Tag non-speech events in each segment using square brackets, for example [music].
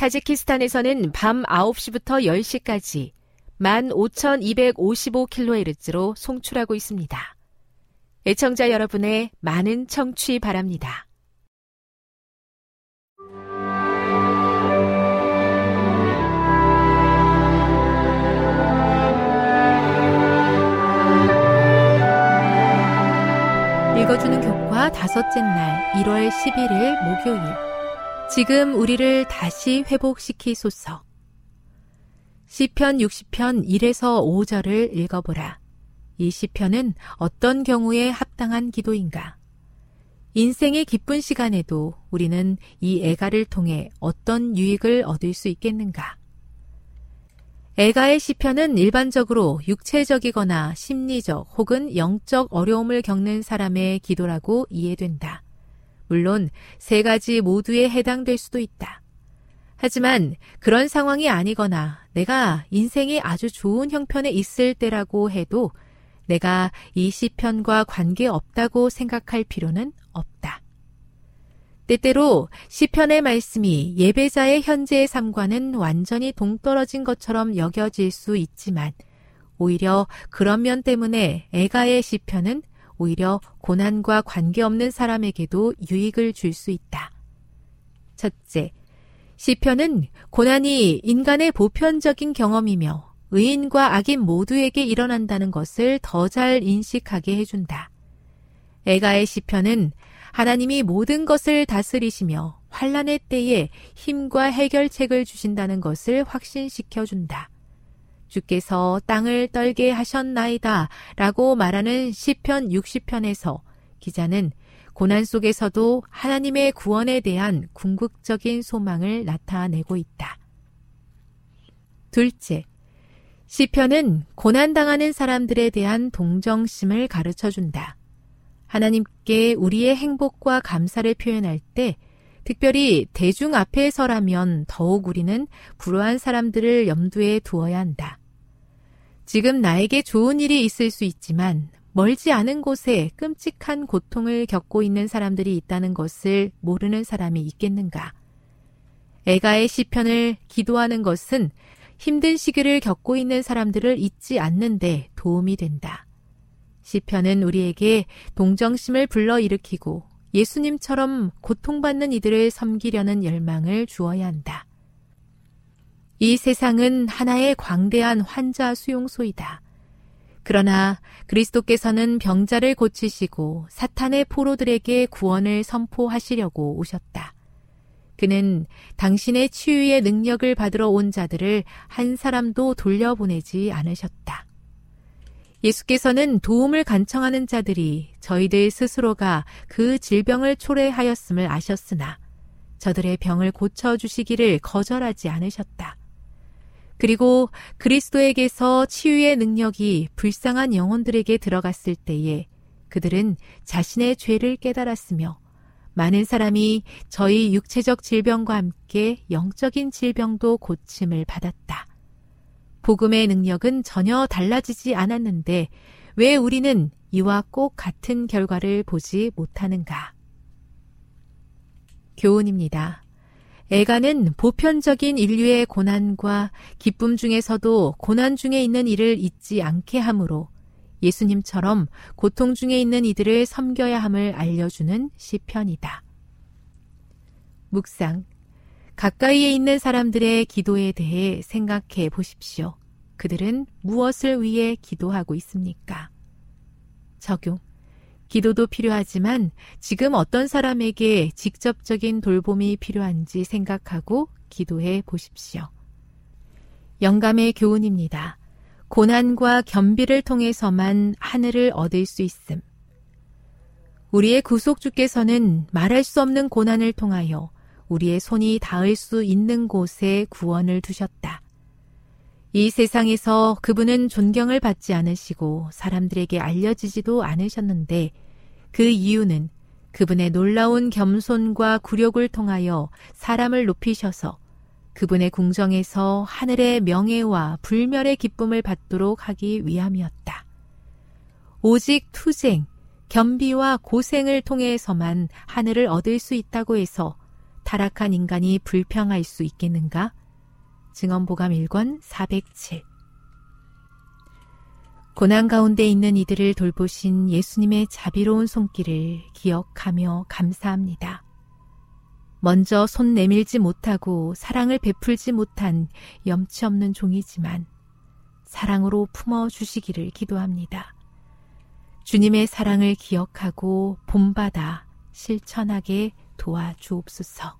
타지키스탄에서는 밤 9시부터 10시까지 15,255kHz로 송출하고 있습니다. 애청자 여러분의 많은 청취 바랍니다. 읽어주는 교과 다섯째 날 1월 11일 목요일 지금 우리를 다시 회복시키소서 시편 60편 1에서 5절을 읽어보라. 이 시편은 어떤 경우에 합당한 기도인가? 인생의 기쁜 시간에도 우리는 이 애가를 통해 어떤 유익을 얻을 수 있겠는가? 애가의 시편은 일반적으로 육체적이거나 심리적 혹은 영적 어려움을 겪는 사람의 기도라고 이해된다. 물론 세 가지 모두에 해당될 수도 있다. 하지만 그런 상황이 아니거나 내가 인생이 아주 좋은 형편에 있을 때라고 해도 내가 이 시편과 관계없다고 생각할 필요는 없다. 때때로 시편의 말씀이 예배자의 현재의 삶과는 완전히 동떨어진 것처럼 여겨질 수 있지만 오히려 그런 면 때문에 애가의 시편은 오히려 고난과 관계없는 사람에게도 유익을 줄 수 있다. 첫째, 시편은 고난이 인간의 보편적인 경험이며 의인과 악인 모두에게 일어난다는 것을 더 잘 인식하게 해준다. 에가의 시편은 하나님이 모든 것을 다스리시며 환란의 때에 힘과 해결책을 주신다는 것을 확신시켜 준다. 주께서 땅을 떨게 하셨나이다 라고 말하는 시편 60편에서 기자는 고난 속에서도 하나님의 구원에 대한 궁극적인 소망을 나타내고 있다. 둘째, 시편은 고난당하는 사람들에 대한 동정심을 가르쳐 준다. 하나님께 우리의 행복과 감사를 표현할 때 특별히 대중 앞에서라면 더욱 우리는 불우한 사람들을 염두에 두어야 한다. 지금 나에게 좋은 일이 있을 수 있지만 멀지 않은 곳에 끔찍한 고통을 겪고 있는 사람들이 있다는 것을 모르는 사람이 있겠는가? 애가의 시편을 기도하는 것은 힘든 시기를 겪고 있는 사람들을 잊지 않는데 도움이 된다. 시편은 우리에게 동정심을 불러일으키고 예수님처럼 고통받는 이들을 섬기려는 열망을 주어야 한다. 이 세상은 하나의 광대한 환자 수용소이다. 그러나 그리스도께서는 병자를 고치시고 사탄의 포로들에게 구원을 선포하시려고 오셨다. 그는 당신의 치유의 능력을 받으러 온 자들을 한 사람도 돌려보내지 않으셨다. 예수께서는 도움을 간청하는 자들이 저희들 스스로가 그 질병을 초래하였음을 아셨으나 저들의 병을 고쳐주시기를 거절하지 않으셨다. 그리고 그리스도에게서 치유의 능력이 불쌍한 영혼들에게 들어갔을 때에 그들은 자신의 죄를 깨달았으며 많은 사람이 저희 육체적 질병과 함께 영적인 질병도 고침을 받았다. 복음의 능력은 전혀 달라지지 않았는데 왜 우리는 이와 꼭 같은 결과를 보지 못하는가? 교훈입니다. 애가는 보편적인 인류의 고난과 기쁨 중에서도 고난 중에 있는 이를 잊지 않게 하므로 예수님처럼 고통 중에 있는 이들을 섬겨야 함을 알려주는 시편이다. 묵상. 가까이에 있는 사람들의 기도에 대해 생각해 보십시오. 그들은 무엇을 위해 기도하고 있습니까? 적용. 기도도 필요하지만 지금 어떤 사람에게 직접적인 돌봄이 필요한지 생각하고 기도해 보십시오. 영감의 교훈입니다. 고난과 겸비를 통해서만 하늘을 얻을 수 있음. 우리의 구속주께서는 말할 수 없는 고난을 통하여 우리의 손이 닿을 수 있는 곳에 구원을 두셨다. 이 세상에서 그분은 존경을 받지 않으시고 사람들에게 알려지지도 않으셨는데 그 이유는 그분의 놀라운 겸손과 굴욕을 통하여 사람을 높이셔서 그분의 궁정에서 하늘의 명예와 불멸의 기쁨을 받도록 하기 위함이었다. 오직 투쟁, 겸비와 고생을 통해서만 하늘을 얻을 수 있다고 해서 타락한 인간이 불평할 수 있겠는가? 증언보감 1권 407 고난 가운데 있는 이들을 돌보신 예수님의 자비로운 손길을 기억하며 감사합니다. 먼저 손 내밀지 못하고 사랑을 베풀지 못한 염치 없는 종이지만 사랑으로 품어 주시기를 기도합니다. 주님의 사랑을 기억하고 본받아 실천하게 도와주옵소서.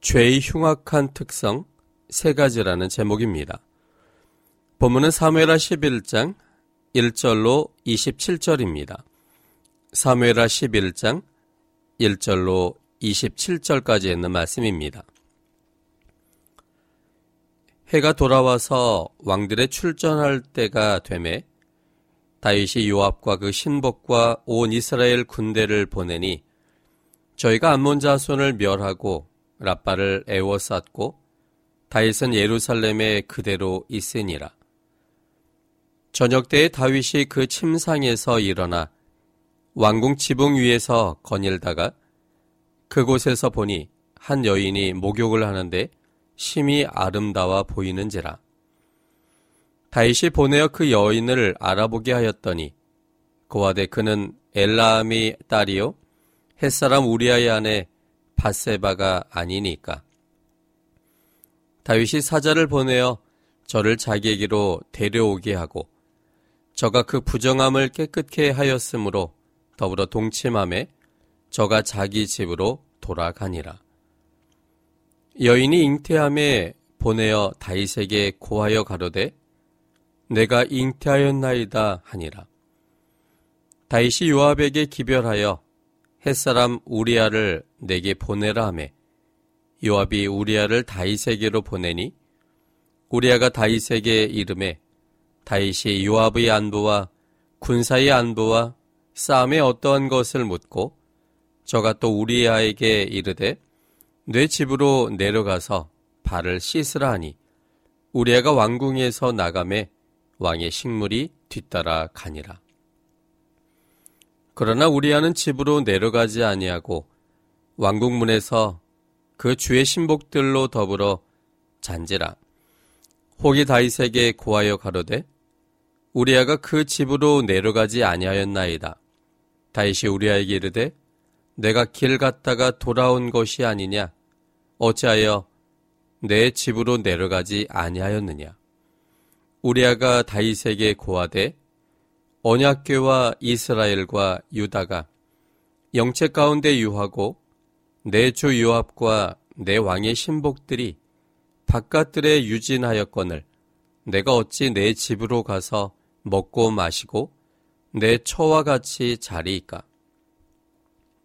죄의 흉악한 특성 세 가지라는 제목입니다. 본문은 사무엘하 11장 1절로 27절입니다. 사무엘하 11장 1절로 27절까지 있는 말씀입니다. 해가 돌아와서 왕들의 출전할 때가 되매 다윗이 요압과 그 신복과 온 이스라엘 군대를 보내니 저희가 암몬 자손을 멸하고 라빠를 애워쌌고 다윗은 예루살렘에 그대로 있으니라. 저녁 때에 다윗이 그 침상에서 일어나 왕궁 지붕 위에서 거닐다가 그곳에서 보니 한 여인이 목욕을 하는데 심히 아름다워 보이는지라. 다윗이 보내어 그 여인을 알아보게 하였더니 그와대 그는 엘라암이 딸이요 햇사람 우리아의 아내 바세바가 아니니까. 다윗이 사자를 보내어 저를 자기에게로 데려오게 하고 저가 그 부정함을 깨끗게 하였으므로 더불어 동침함에 저가 자기 집으로 돌아가니라. 여인이 잉태함에 보내어 다윗에게 고하여 가로되 내가 잉태하였나이다 하니라. 다윗이 요압에게 기별하여 햇사람 우리아를 내게 보내라 하매 요압이 우리아를 다윗에게로 보내니 우리아가 다윗에게 이름에 다윗이 요압의 안부와 군사의 안부와 싸움의 어떠한 것을 묻고 저가 또 우리아에게 이르되 내 집으로 내려가서 발을 씻으라 하니 우리아가 왕궁에서 나감에 왕의 식물이 뒤따라 가니라. 그러나 우리아는 집으로 내려가지 아니하고 왕궁문에서 그 주의 신복들로 더불어 잔지라. 혹이 다윗에게 고하여 가로되 우리아가 그 집으로 내려가지 아니하였나이다. 다윗이 우리아에게 이르되 내가 길 갔다가 돌아온 것이 아니냐 어찌하여 내 집으로 내려가지 아니하였느냐 우리아가 다윗에게 고하되 언약궤와 이스라엘과 유다가 영체 가운데 유하고 내 주 요압과 내 왕의 신복들이 바깥들에 유진하였거늘 내가 어찌 내 집으로 가서 먹고 마시고 내 처와 같이 자리이까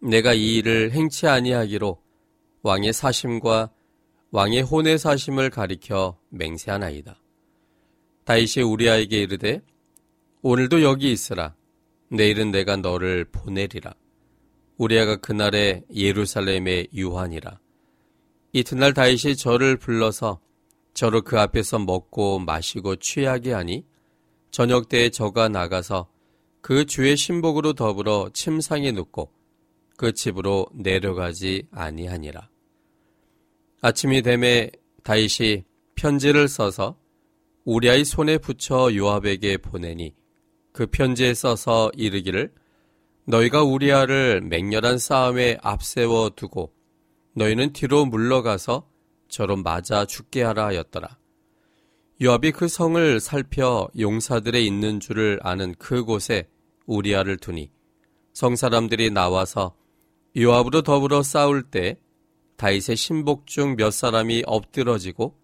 내가 이 일을 행치 아니하기로 왕의 사심과 왕의 혼의 사심을 가리켜 맹세하나이다. 다윗이 우리아에게 이르되 오늘도 여기 있으라. 내일은 내가 너를 보내리라. 우리아가 그날에 예루살렘에 유한이라. 이튿날 다윗이 저를 불러서 저를 그 앞에서 먹고 마시고 취하게 하니 저녁 때에 저가 나가서 그 주의 신복으로 더불어 침상에 눕고 그 집으로 내려가지 아니하니라. 아침이 되매 다윗이 편지를 써서 우리아의 손에 붙여 요압에게 보내니 그 편지에 써서 이르기를 너희가 우리아를 맹렬한 싸움에 앞세워 두고 너희는 뒤로 물러가서 저로 맞아 죽게 하라 하였더라. 요압이 그 성을 살펴 용사들의 있는 줄을 아는 그곳에 우리아를 두니 성 사람들이 나와서 요압으로 더불어 싸울 때 다윗의 신복 중 몇 사람이 엎드러지고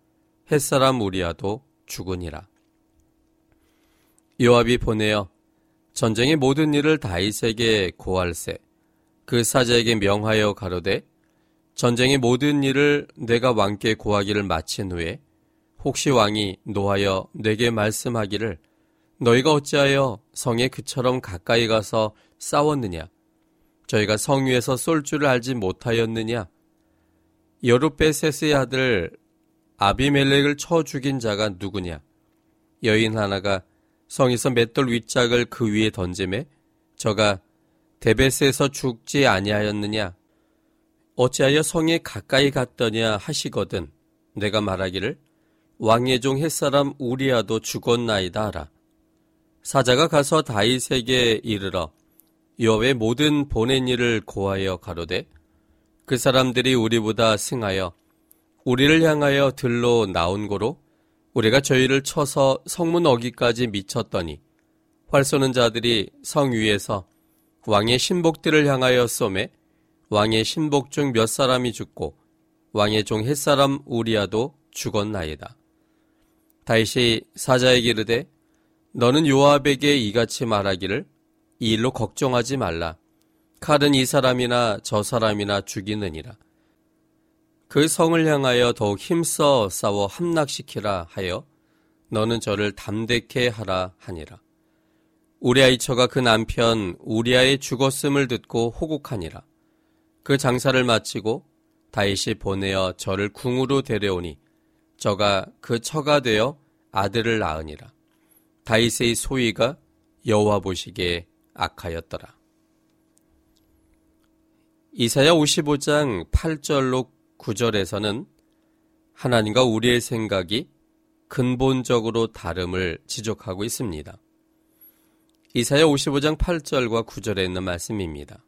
햇사람 우리아도 죽으니라. 요압이 보내어 전쟁의 모든 일을 다윗에게 고할세. 그 사자에게 명하여 가로되 전쟁의 모든 일을 내가 왕께 고하기를 마친 후에 혹시 왕이 노하여 내게 말씀하기를 너희가 어찌하여 성에 그처럼 가까이 가서 싸웠느냐? 저희가 성 위에서 쏠 줄을 알지 못하였느냐? 여룻베세스의 아들 아비멜렉을 쳐 죽인 자가 누구냐? 여인 하나가 성에서 맷돌 윗짝을 그 위에 던짐에 저가 데베스에서 죽지 아니하였느냐? 어찌하여 성에 가까이 갔더냐 하시거든 내가 말하기를 왕의 종 햇사람 우리아도 죽었나이다 하라. 사자가 가서 다윗에게 이르러 여호의 모든 보낸 일을 고하여 가로되 그 사람들이 우리보다 승하여 우리를 향하여 들로 나온 고로 우리가 저희를 쳐서 성문 어기까지 미쳤더니 활 쏘는 자들이 성 위에서 왕의 신복들을 향하여 쏘매 왕의 신복 중 몇 사람이 죽고 왕의 종 햇사람 우리아도 죽었나이다. 다윗이 사자에게 이르되 너는 요압에게 이같이 말하기를 이 일로 걱정하지 말라. 칼은 이 사람이나 저 사람이나 죽이느니라. 그 성을 향하여 더욱 힘써 싸워 함락시키라 하여 너는 저를 담대케 하라 하니라. 우리아 이 처가 그 남편 우리아의 죽었음을 듣고 호국하니라. 그 장사를 마치고 다윗이 보내어 저를 궁으로 데려오니 저가 그 처가 되어 아들을 낳으니라. 다윗의 소위가 여호와 보시기에 악하였더라. 이사야 55장 8절로 9절에서는 하나님과 우리의 생각이 근본적으로 다름을 지적하고 있습니다. 이사야 55장 8절과 9절에 있는 말씀입니다.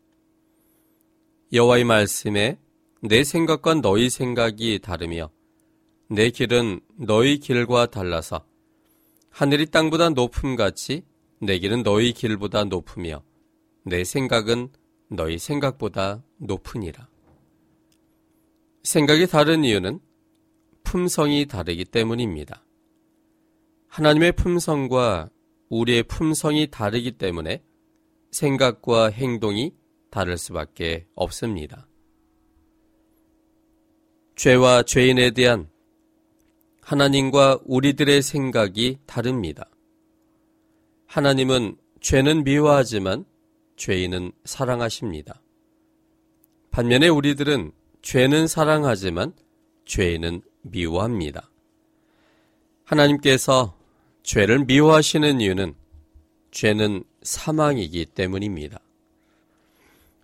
여호와의 말씀에 내 생각과 너희 생각이 다르며 내 길은 너희 길과 달라서 하늘이 땅보다 높음 같이 내 길은 너희 길보다 높으며 내 생각은 너희 생각보다 높으니라. 생각이 다른 이유는 품성이 다르기 때문입니다. 하나님의 품성과 우리의 품성이 다르기 때문에 생각과 행동이 다를 수밖에 없습니다. 죄와 죄인에 대한 하나님과 우리들의 생각이 다릅니다. 하나님은 죄는 미워하지만 죄인은 사랑하십니다. 반면에 우리들은 죄는 사랑하지만 죄인은 미워합니다. 하나님께서 죄를 미워하시는 이유는 죄는 사망이기 때문입니다.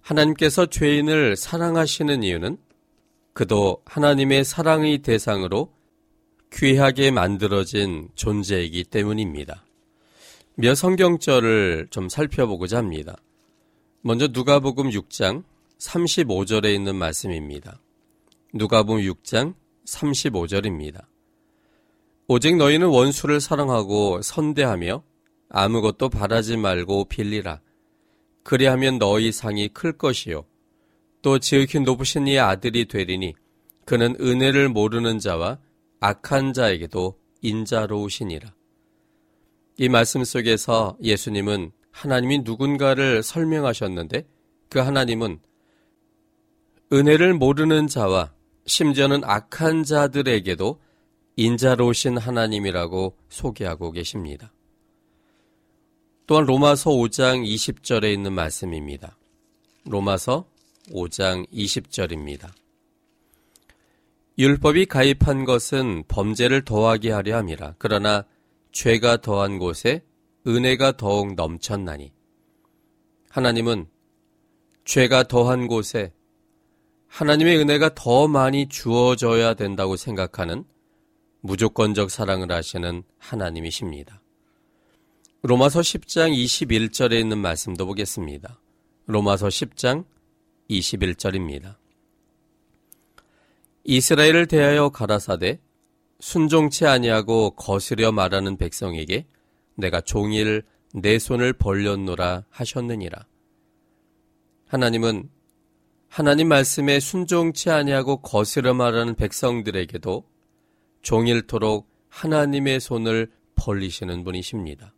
하나님께서 죄인을 사랑하시는 이유는 그도 하나님의 사랑의 대상으로 귀하게 만들어진 존재이기 때문입니다. 몇 성경절을 좀 살펴보고자 합니다. 먼저 누가복음 6장 35절에 있는 말씀입니다. 누가복음 6장 35절입니다. 오직 너희는 원수를 사랑하고 선대하며 아무것도 바라지 말고 빌리라. 그리하면 너희 상이 클 것이요. 또 지극히 높으신 이의 아들이 되리니 그는 은혜를 모르는 자와 악한 자에게도 인자로우시니라. 이 말씀 속에서 예수님은 하나님이 누군가를 설명하셨는데 그 하나님은 은혜를 모르는 자와 심지어는 악한 자들에게도 인자로우신 하나님이라고 소개하고 계십니다. 또한 로마서 5장 20절에 있는 말씀입니다. 로마서 5장 20절입니다. 율법이 가입한 것은 범죄를 더하게 하려 함이라. 그러나 죄가 더한 곳에 은혜가 더욱 넘쳤나니. 하나님은 죄가 더한 곳에 하나님의 은혜가 더 많이 주어져야 된다고 생각하는 무조건적 사랑을 하시는 하나님이십니다. 로마서 10장 21절에 있는 말씀도 보겠습니다. 로마서 10장 21절입니다. 이스라엘을 대하여 가라사대 순종치 아니하고 거스려 말하는 백성에게 내가 종일 내 손을 벌렸노라 하셨느니라. 하나님은 하나님 말씀에 순종치 아니하고 거스려 말하는 백성들에게도 종일토록 하나님의 손을 벌리시는 분이십니다.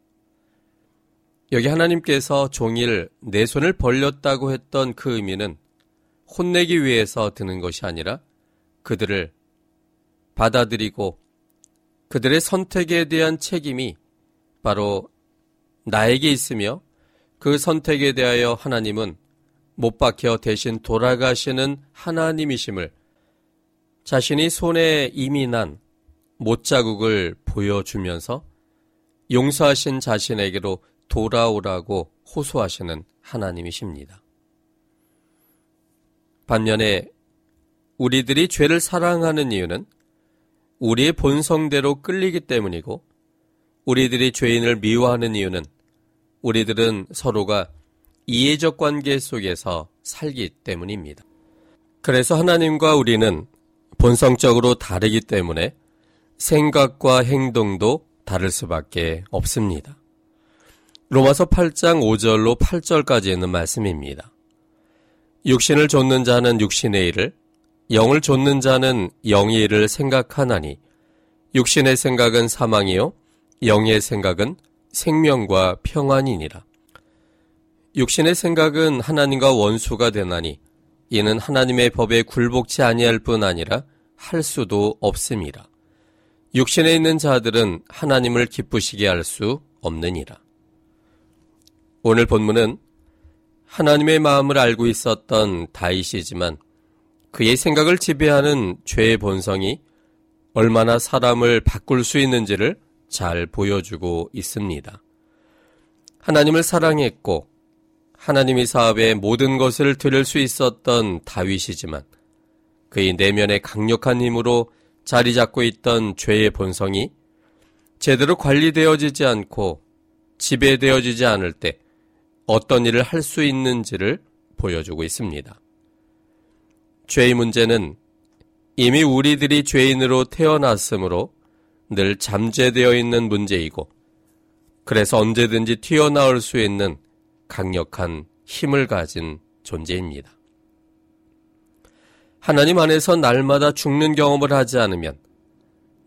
여기 하나님께서 종일 내 손을 벌렸다고 했던 그 의미는 혼내기 위해서 드는 것이 아니라 그들을 받아들이고 그들의 선택에 대한 책임이 바로 나에게 있으며 그 선택에 대하여 하나님은 못 박혀 대신 돌아가시는 하나님이심을 자신이 손에 이미 난 못자국을 보여주면서 용서하신 자신에게로 돌아오라고 호소하시는 하나님이십니다. 반면에 우리들이 죄를 사랑하는 이유는 우리의 본성대로 끌리기 때문이고 우리들이 죄인을 미워하는 이유는 우리들은 서로가 이해적 관계 속에서 살기 때문입니다. 그래서 하나님과 우리는 본성적으로 다르기 때문에 생각과 행동도 다를 수밖에 없습니다. 로마서 8장 5절로 8절까지 있는 말씀입니다. 육신을 좇는 자는 육신의 일을, 영을 좇는 자는 영의 일을 생각하나니, 육신의 생각은 사망이요, 영의 생각은 생명과 평안이니라. 육신의 생각은 하나님과 원수가 되나니, 이는 하나님의 법에 굴복치 아니할 뿐 아니라 할 수도 없습니다. 육신에 있는 자들은 하나님을 기쁘시게 할 수 없느니라. 오늘 본문은 하나님의 마음을 알고 있었던 다윗이지만 그의 생각을 지배하는 죄의 본성이 얼마나 사람을 바꿀 수 있는지를 잘 보여주고 있습니다. 하나님을 사랑했고 하나님이 사업에 모든 것을 드릴 수 있었던 다윗이지만 그의 내면의 강력한 힘으로 자리 잡고 있던 죄의 본성이 제대로 관리되어지지 않고 지배되어지지 않을 때 어떤 일을 할 수 있는지를 보여주고 있습니다. 죄의 문제는 이미 우리들이 죄인으로 태어났으므로 늘 잠재되어 있는 문제이고 그래서 언제든지 튀어나올 수 있는 강력한 힘을 가진 존재입니다. 하나님 안에서 날마다 죽는 경험을 하지 않으면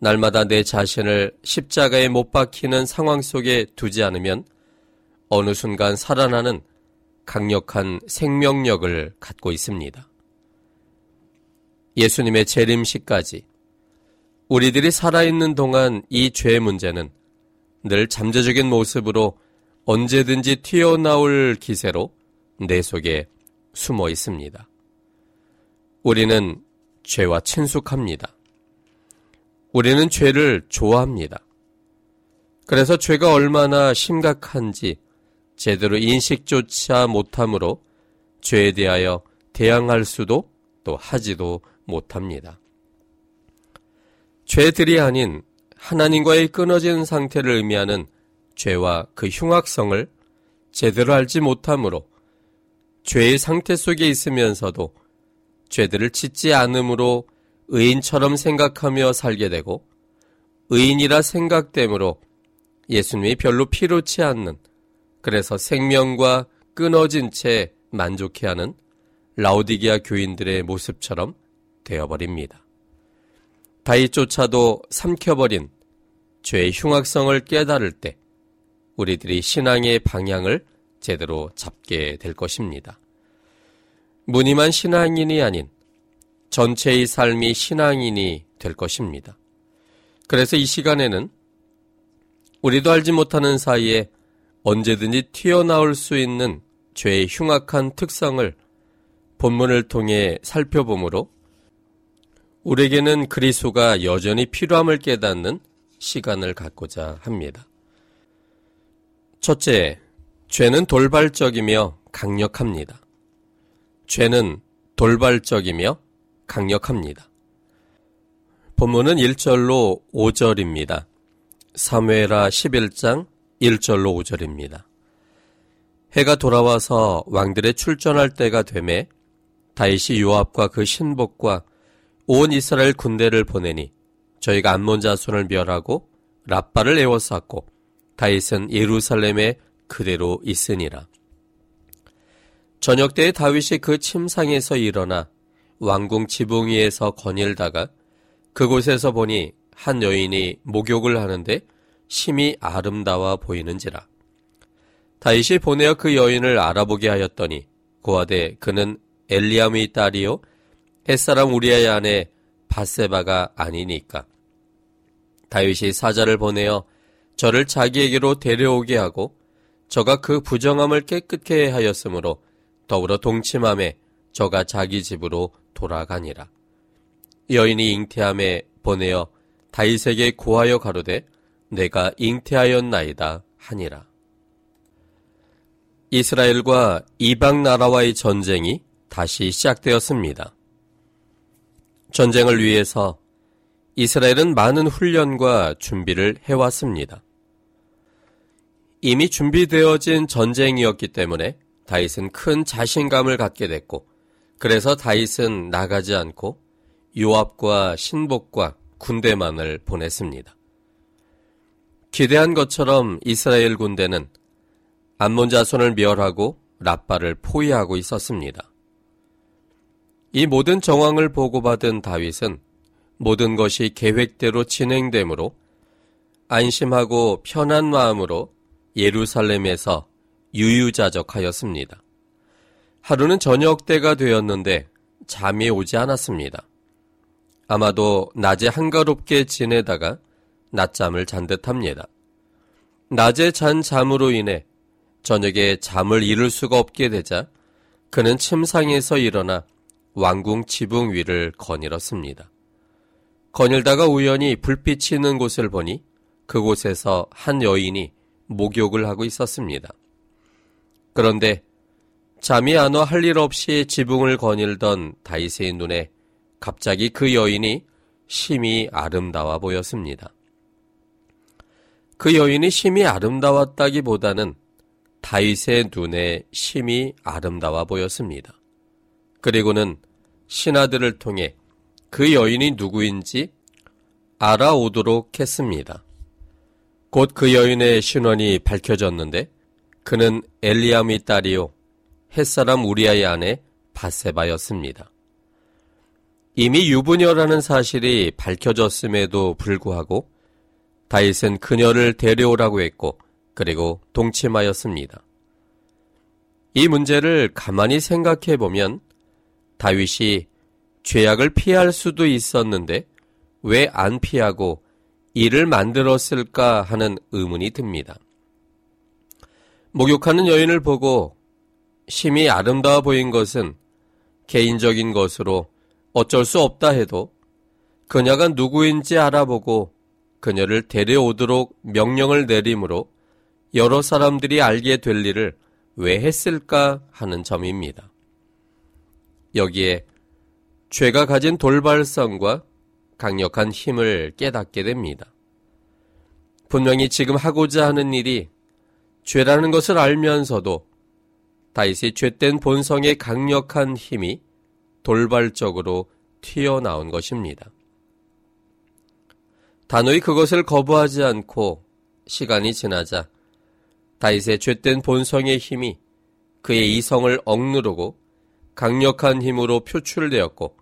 날마다 내 자신을 십자가에 못 박히는 상황 속에 두지 않으면 어느 순간 살아나는 강력한 생명력을 갖고 있습니다. 예수님의 재림시까지 우리들이 살아있는 동안 이 죄 문제는 늘 잠재적인 모습으로 언제든지 튀어나올 기세로 내 속에 숨어 있습니다. 우리는 죄와 친숙합니다. 우리는 죄를 좋아합니다. 그래서 죄가 얼마나 심각한지 제대로 인식조차 못하므로 죄에 대하여 대항할 수도 또 하지도 못합니다. 죄들이 아닌 하나님과의 끊어진 상태를 의미하는 죄와 그 흉악성을 제대로 알지 못하므로 죄의 상태 속에 있으면서도 죄들을 짓지 않으므로 의인처럼 생각하며 살게 되고 의인이라 생각됨으로 예수님이 별로 필요치 않는 그래서 생명과 끊어진 채 만족해하는 라우디기아 교인들의 모습처럼 되어버립니다. 다이조차도 삼켜버린 죄의 흉악성을 깨달을 때 우리들이 신앙의 방향을 제대로 잡게 될 것입니다. 무늬만 신앙인이 아닌 전체의 삶이 신앙인이 될 것입니다. 그래서 이 시간에는 우리도 알지 못하는 사이에 언제든지 튀어나올 수 있는 죄의 흉악한 특성을 본문을 통해 살펴보므로 우리에게는 그리스도가 여전히 필요함을 깨닫는 시간을 갖고자 합니다. 첫째, 죄는 돌발적이며 강력합니다. 죄는 돌발적이며 강력합니다. 본문은 1절로 5절입니다. 사무에라 11장 1절로 5절입니다. 해가 돌아와서 왕들의 출전할 때가 되매 다윗이 요압과 그 신복과 온 이스라엘 군대를 보내니 저희가 암몬 자손을 멸하고 라빠를 에워쌌고 다윗은 예루살렘에 그대로 있으니라. 저녁 때에 다윗이 그 침상에서 일어나 왕궁 지붕 위에서 거닐다가 그곳에서 보니 한 여인이 목욕을 하는데 심히 아름다워 보이는지라. 다윗이 보내어 그 여인을 알아보게 하였더니 고하되 그는 엘리암의 딸이요 햇사람 우리아의 아내 바세바가 아니니까. 다윗이 사자를 보내어 저를 자기에게로 데려오게 하고 저가 그 부정함을 깨끗게 하였으므로 더불어 동침함에 저가 자기 집으로 돌아가니라. 여인이 잉태함에 보내어 다윗에게 고하여 가로되 내가 잉태하였나이다 하니라. 이스라엘과 이방 나라와의 전쟁이 다시 시작되었습니다. 전쟁을 위해서 이스라엘은 많은 훈련과 준비를 해왔습니다. 이미 준비되어진 전쟁이었기 때문에 다윗은 큰 자신감을 갖게 됐고, 그래서 다윗은 나가지 않고 요압과 신복과 군대만을 보냈습니다. 기대한 것처럼 이스라엘 군대는 암몬 자손을 멸하고 라빠를 포위하고 있었습니다. 이 모든 정황을 보고받은 다윗은 모든 것이 계획대로 진행되므로 안심하고 편한 마음으로 예루살렘에서 유유자적하였습니다. 하루는 저녁 때가 되었는데 잠이 오지 않았습니다. 아마도 낮에 한가롭게 지내다가 낮잠을 잔 듯합니다. 낮에 잔 잠으로 인해 저녁에 잠을 이룰 수가 없게 되자 그는 침상에서 일어나 왕궁 지붕 위를 거닐었습니다. 거닐다가 우연히 불빛이 있는 곳을 보니 그곳에서 한 여인이 목욕을 하고 있었습니다. 그런데 잠이 안 와 할 일 없이 지붕을 거닐던 다이세의 눈에 갑자기 그 여인이 심히 아름다워 보였습니다. 그 여인이 심히 아름다웠다기보다는 다윗의 눈에 심히 아름다워 보였습니다. 그리고는 신하들을 통해 그 여인이 누구인지 알아오도록 했습니다. 곧 그 여인의 신원이 밝혀졌는데 그는 엘리암의 딸이요 햇사람 우리아의 아내 바세바였습니다. 이미 유부녀라는 사실이 밝혀졌음에도 불구하고 다윗은 그녀를 데려오라고 했고 그리고 동침하였습니다. 이 문제를 가만히 생각해 보면 다윗이 죄악을 피할 수도 있었는데 왜 안 피하고 이를 만들었을까 하는 의문이 듭니다. 목욕하는 여인을 보고 심히 아름다워 보인 것은 개인적인 것으로 어쩔 수 없다 해도 그녀가 누구인지 알아보고 그녀를 데려오도록 명령을 내림으로 여러 사람들이 알게 될 일을 왜 했을까 하는 점입니다. 여기에 죄가 가진 돌발성과 강력한 힘을 깨닫게 됩니다. 분명히 지금 하고자 하는 일이 죄라는 것을 알면서도 다윗의 죄된 본성의 강력한 힘이 돌발적으로 튀어나온 것입니다. 단호히 그것을 거부하지 않고 시간이 지나자 다윗의 죄된 본성의 힘이 그의 이성을 억누르고 강력한 힘으로 표출되었고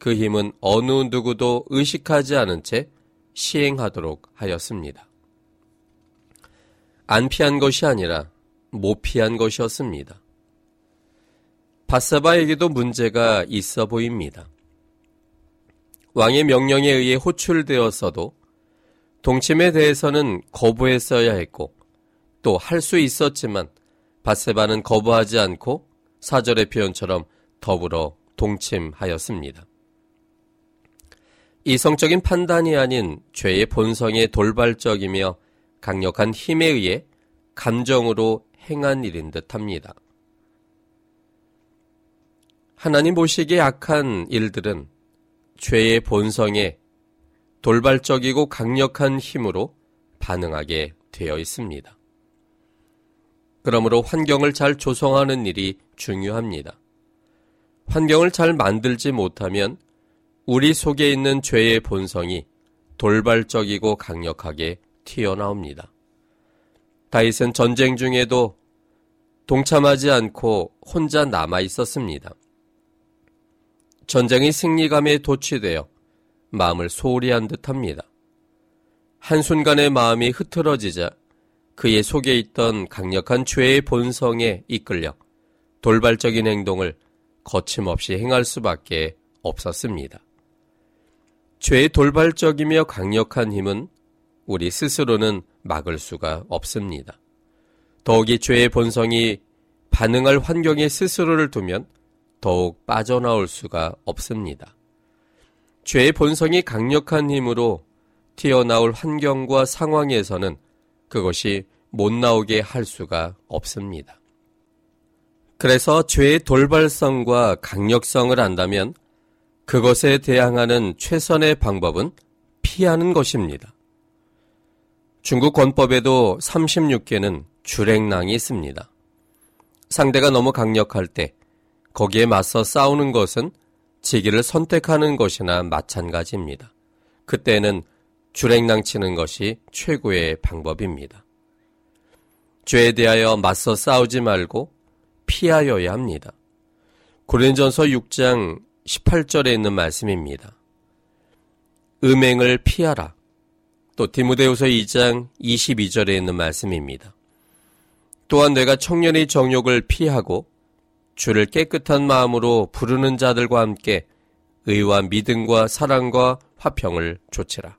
그 힘은 어느 누구도 의식하지 않은 채 시행하도록 하였습니다. 안 피한 것이 아니라 못 피한 것이었습니다. 바사바에게도 문제가 있어 보입니다. 왕의 명령에 의해 호출되었어도 동침에 대해서는 거부했어야 했고 또 할 수 있었지만 바세바는 거부하지 않고 사절의 표현처럼 더불어 동침하였습니다. 이성적인 판단이 아닌 죄의 본성의 돌발적이며 강력한 힘에 의해 감정으로 행한 일인 듯 합니다. 하나님 보시기에 악한 일들은 죄의 본성에 돌발적이고 강력한 힘으로 반응하게 되어 있습니다. 그러므로 환경을 잘 조성하는 일이 중요합니다. 환경을 잘 만들지 못하면 우리 속에 있는 죄의 본성이 돌발적이고 강력하게 튀어나옵니다. 다윗은 전쟁 중에도 동참하지 않고 혼자 남아 있었습니다. 전쟁의 승리감에 도취되어 마음을 소홀히 한 듯합니다. 한순간에 마음이 흐트러지자 그의 속에 있던 강력한 죄의 본성에 이끌려 돌발적인 행동을 거침없이 행할 수밖에 없었습니다. 죄의 돌발적이며 강력한 힘은 우리 스스로는 막을 수가 없습니다. 더욱이 죄의 본성이 반응할 환경에 스스로를 두면 더욱 빠져나올 수가 없습니다. 죄의 본성이 강력한 힘으로 튀어나올 환경과 상황에서는 그것이 못 나오게 할 수가 없습니다. 그래서 죄의 돌발성과 강력성을 안다면 그것에 대항하는 최선의 방법은 피하는 것입니다. 중국 권법에도 36개는 주랭낭이 있습니다. 상대가 너무 강력할 때 거기에 맞서 싸우는 것은 지기를 선택하는 것이나 마찬가지입니다. 그때는 주랭낭 치는 것이 최고의 방법입니다. 죄에 대하여 맞서 싸우지 말고 피하여야 합니다. 고린전서 6장 18절에 있는 말씀입니다. 음행을 피하라. 또 디모데후서 2장 22절에 있는 말씀입니다. 또한 내가 청년의 정욕을 피하고 주를 깨끗한 마음으로 부르는 자들과 함께 의와 믿음과 사랑과 화평을 조치라.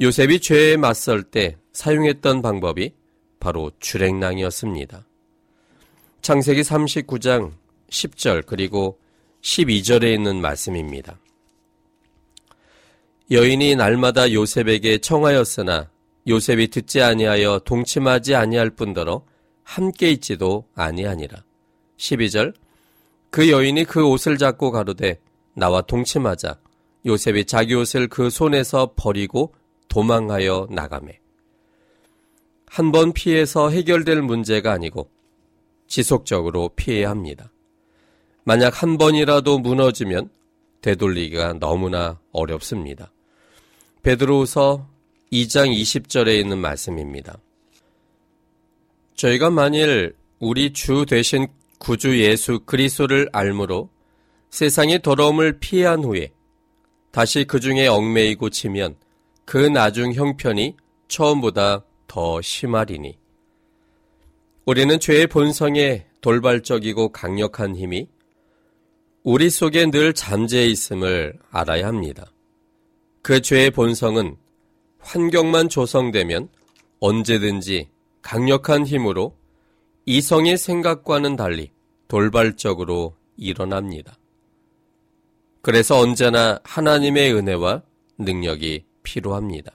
요셉이 죄에 맞설 때 사용했던 방법이 바로 주랭낭이었습니다. 창세기 39장 10절 그리고 12절에 있는 말씀입니다. 여인이 날마다 요셉에게 청하였으나 요셉이 듣지 아니하여 동침하지 아니할 뿐더러 함께 있지도 아니하니라. 12절 그 여인이 그 옷을 잡고 가로되 나와 동침하자 요셉이 자기 옷을 그 손에서 버리고 도망하여 나가매. 한 번 피해서 해결될 문제가 아니고 지속적으로 피해야 합니다. 만약 한 번이라도 무너지면 되돌리기가 너무나 어렵습니다. 베드로후서 2장 20절에 있는 말씀입니다. 저희가 만일 우리 주 되신 구주 예수 그리스도를 알므로 세상의 더러움을 피한 후에 다시 그 중에 얽매이고 치면 그 나중 형편이 처음보다 더 심하리니 우리는 죄의 본성에 돌발적이고 강력한 힘이 우리 속에 늘 잠재해 있음을 알아야 합니다. 그 죄의 본성은 환경만 조성되면 언제든지 강력한 힘으로 이성의 생각과는 달리 돌발적으로 일어납니다. 그래서 언제나 하나님의 은혜와 능력이 필요합니다.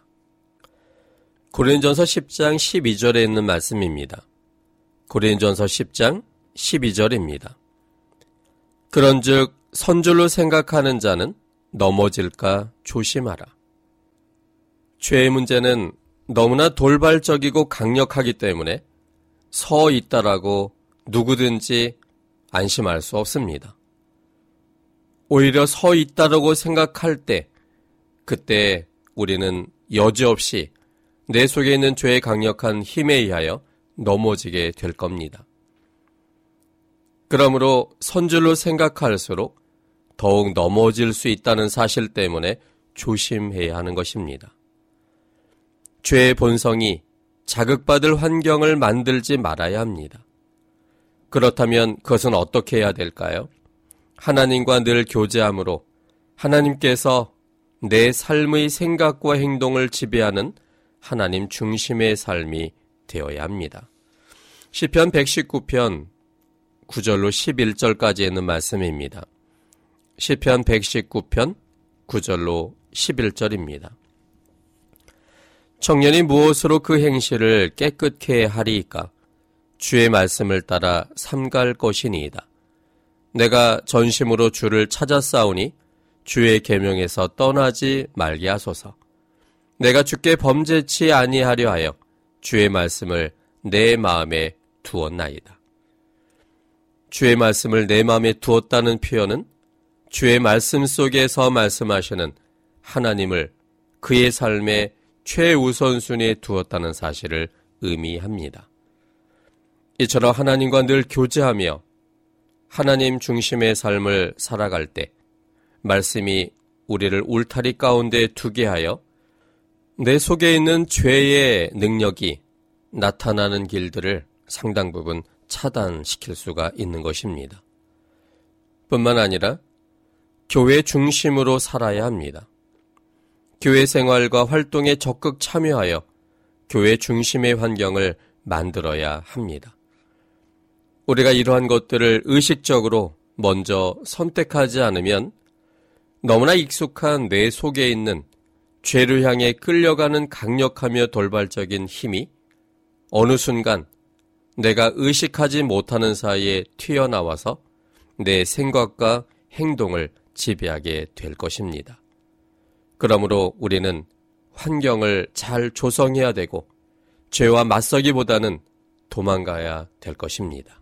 고린전서 10장 12절에 있는 말씀입니다. 고린전서 10장 12절입니다. 그런즉 선줄로 생각하는 자는 넘어질까 조심하라. 죄의 문제는 너무나 돌발적이고 강력하기 때문에 서 있다라고 누구든지 안심할 수 없습니다. 오히려 서 있다라고 생각할 때, 그때 우리는 여지없이 내 속에 있는 죄의 강력한 힘에 의하여 넘어지게 될 겁니다. 그러므로 선줄로 생각할수록 더욱 넘어질 수 있다는 사실 때문에 조심해야 하는 것입니다. 죄의 본성이 자극받을 환경을 만들지 말아야 합니다. 그렇다면 그것은 어떻게 해야 될까요? 하나님과 늘 교제함으로 하나님께서 내 삶의 생각과 행동을 지배하는 하나님 중심의 삶이 되어야 합니다. 시편 119편 9절로 11절까지 있는 말씀입니다. 시편 119편 9절로 11절입니다. 청년이 무엇으로 그 행실을 깨끗게 하리이까? 주의 말씀을 따라 삼갈 것이니이다. 내가 전심으로 주를 찾아 싸우니 주의 계명에서 떠나지 말게 하소서. 내가 주께 범죄치 아니하려 하여 주의 말씀을 내 마음에 두었나이다. 주의 말씀을 내 마음에 두었다는 표현은 주의 말씀 속에서 말씀하시는 하나님을 그의 삶의 최우선순위에 두었다는 사실을 의미합니다. 이처럼 하나님과 늘 교제하며 하나님 중심의 삶을 살아갈 때 말씀이 우리를 울타리 가운데 두게 하여 내 속에 있는 죄의 능력이 나타나는 길들을 상당 부분 차단시킬 수가 있는 것입니다. 뿐만 아니라 교회 중심으로 살아야 합니다. 교회 생활과 활동에 적극 참여하여 교회 중심의 환경을 만들어야 합니다. 우리가 이러한 것들을 의식적으로 먼저 선택하지 않으면 너무나 익숙한 뇌 속에 있는 죄를 향해 끌려가는 강력하며 돌발적인 힘이 어느 순간 내가 의식하지 못하는 사이에 튀어나와서 내 생각과 행동을 지배하게 될 것입니다. 그러므로 우리는 환경을 잘 조성해야 되고 죄와 맞서기보다는 도망가야 될 것입니다.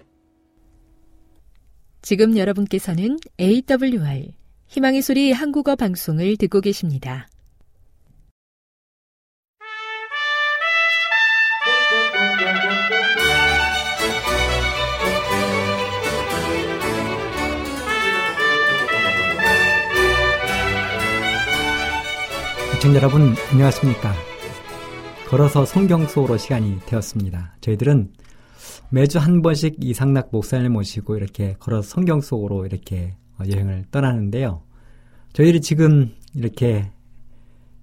지금 여러분께서는 AWR 희망의 소리 한국어 방송을 듣고 계십니다. 시청자 여러분 안녕하십니까? 걸어서 성경 속으로 시간이 되었습니다. 저희들은 매주 한 번씩 이상락 목사님 모시고 이렇게 걸어서 성경 속으로 이렇게 여행을 떠나는데요. 저희들이 지금 이렇게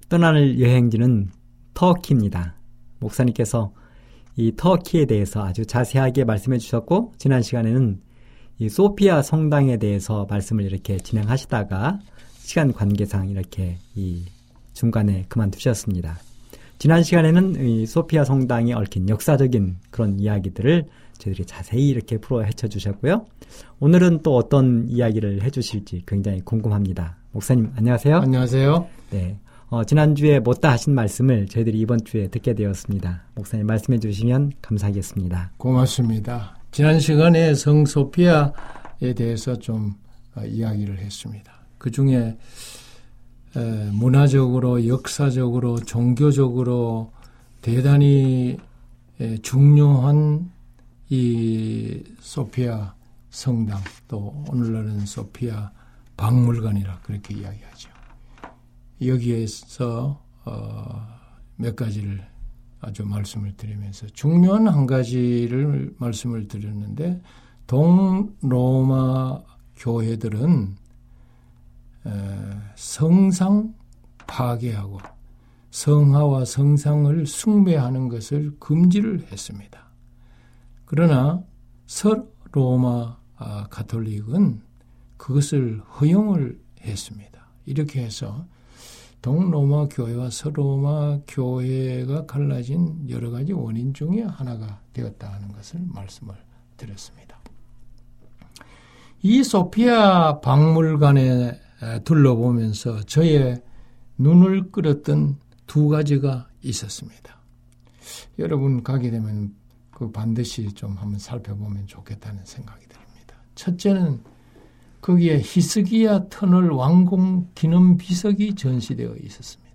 떠나는 여행지는 터키입니다. 목사님께서 이 터키에 대해서 아주 자세하게 말씀해 주셨고 지난 시간에는 이 소피아 성당에 대해서 말씀을 이렇게 진행하시다가 시간 관계상 이렇게 이 중간에 그만두셨습니다. 지난 시간에는 이 소피아 성당에 얽힌 역사적인 그런 이야기들을 저희들이 자세히 이렇게 풀어 헤쳐 주셨고요. 오늘은 또 어떤 이야기를 해 주실지 굉장히 궁금합니다. 목사님 안녕하세요. 안녕하세요. 네. 어, 지난주에 못다 하신 말씀을 저희들이 이번 주에 듣게 되었습니다. 목사님 말씀해 주시면 감사하겠습니다. 고맙습니다. 지난 시간에 성 소피아에 대해서 좀 어, 이야기를 했습니다. 그 중에 문화적으로, 역사적으로, 종교적으로 대단히 중요한 이 소피아 성당 또 오늘날은 소피아 박물관이라 그렇게 이야기하죠. 여기에서 어, 몇 가지를 아주 말씀을 드리면서 중요한 한 가지를 말씀을 드렸는데 동로마 교회들은 성상 파괴하고 성화와 성상을 숭배하는 것을 금지를 했습니다. 그러나 서로마 아, 가톨릭은 그것을 허용을 했습니다. 이렇게 해서 동로마 교회와 서로마 교회가 갈라진 여러 가지 원인 중에 하나가 되었다 하는 것을 말씀을 드렸습니다. 이 소피아 박물관에 둘러보면서 저의 눈을 끌었던 두 가지가 있었습니다. 여러분 가게 되면 그 반드시 좀 한번 살펴보면 좋겠다는 생각이 듭니다. 첫째는 거기에 히스기야 터널 왕궁 기념 비석이 전시되어 있었습니다.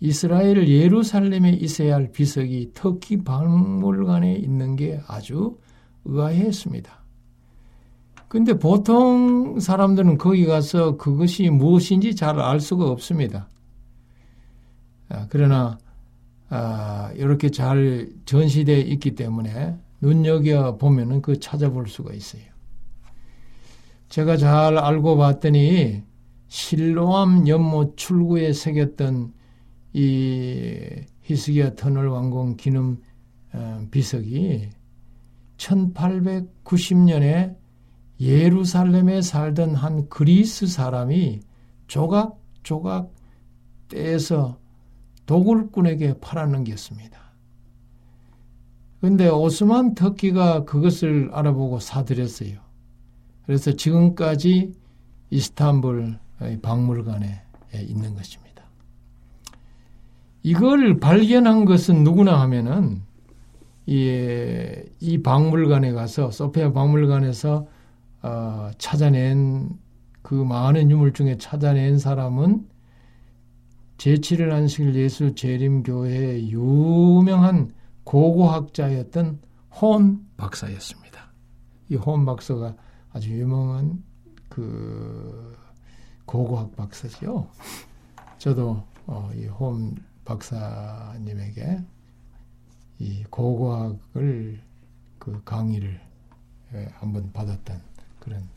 이스라엘 예루살렘에 있어야 할 비석이 터키 박물관에 있는 게 아주 의아했습니다. 근데 보통 사람들은 거기 가서 그것이 무엇인지 잘 알 수가 없습니다. 아, 그러나 아, 이렇게 잘 전시되어 있기 때문에 눈여겨 보면은 그 찾아볼 수가 있어요. 제가 잘 알고 봤더니 실로암 연못 출구에 새겼던 이 히스기야 터널 왕궁 기념 어, 비석이 1890년에 예루살렘에 살던 한 그리스 사람이 조각조각 떼서 도굴꾼에게 팔아넘겼습니다. 근데 오스만 터키가 그것을 알아보고 사들였어요. 그래서 지금까지 이스탄불 박물관에 있는 것입니다. 이걸 발견한 것은 누구나 하면은 이, 이 박물관에 가서 소피아 박물관에서 어, 찾아낸 그 많은 유물 중에 찾아낸 사람은 제7일 안식일 예수 재림교회의 유명한 고고학자였던 혼 박사였습니다. 이 혼 박사가 아주 유명한 그 고고학 박사죠. 저도 어, 이홈 박사님에게 이 고고학을 그 강의를 예, 한번 받았던 그런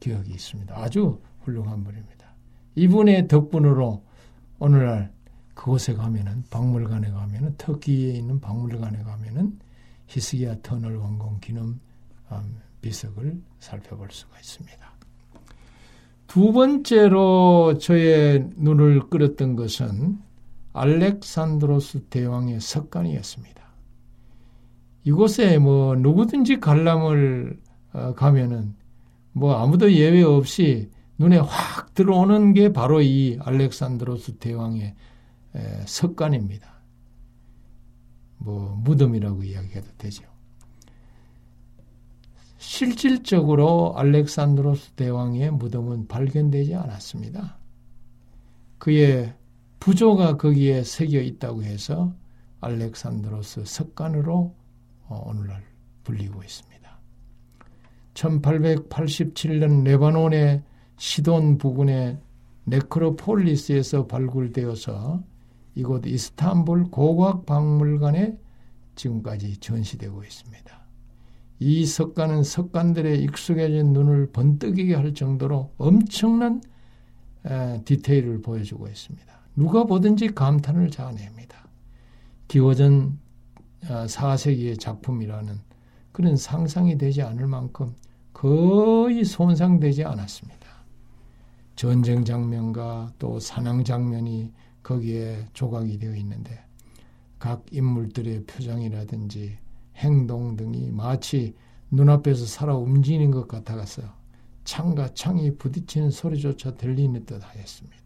기억이 있습니다. 아주 훌륭한 분입니다. 이분의 덕분으로 오늘날 그곳에 가면은 박물관에 가면은 터키에 있는 박물관에 가면은 히스기야 터널 왕궁 기념 음, 비석을 살펴볼 수가 있습니다. 두 번째로 저의 눈을 끌었던 것은 알렉산드로스 대왕의 석관이었습니다. 이곳에 뭐 누구든지 관람을 어, 가면은 뭐 아무도 예외 없이 눈에 확 들어오는 게 바로 이 알렉산드로스 대왕의 석관입니다. 뭐 무덤이라고 이야기해도 되죠. 실질적으로 알렉산드로스 대왕의 무덤은 발견되지 않았습니다. 그의 부조가 거기에 새겨 있다고 해서 알렉산드로스 석관으로 어, 오늘날 불리고 있습니다. 1887년 레바논의 시돈 부근의 네크로폴리스에서 발굴되어서 이곳 이스탄불 고고학 박물관에 지금까지 전시되고 있습니다. 이 석관은 석관들의 익숙해진 눈을 번뜩이게 할 정도로 엄청난 에, 디테일을 보여주고 있습니다. 누가 보든지 감탄을 자아냅니다. 기워전 4세기의 어, 작품이라는 그런 상상이 되지 않을 만큼 거의 손상되지 않았습니다. 전쟁 장면과 또 사냥 장면이 거기에 조각이 되어 있는데 각 인물들의 표정이라든지 행동 등이 마치 눈앞에서 살아 움직이는 것 같아서 창과 창이 부딪히는 소리조차 들리는 듯 하였습니다.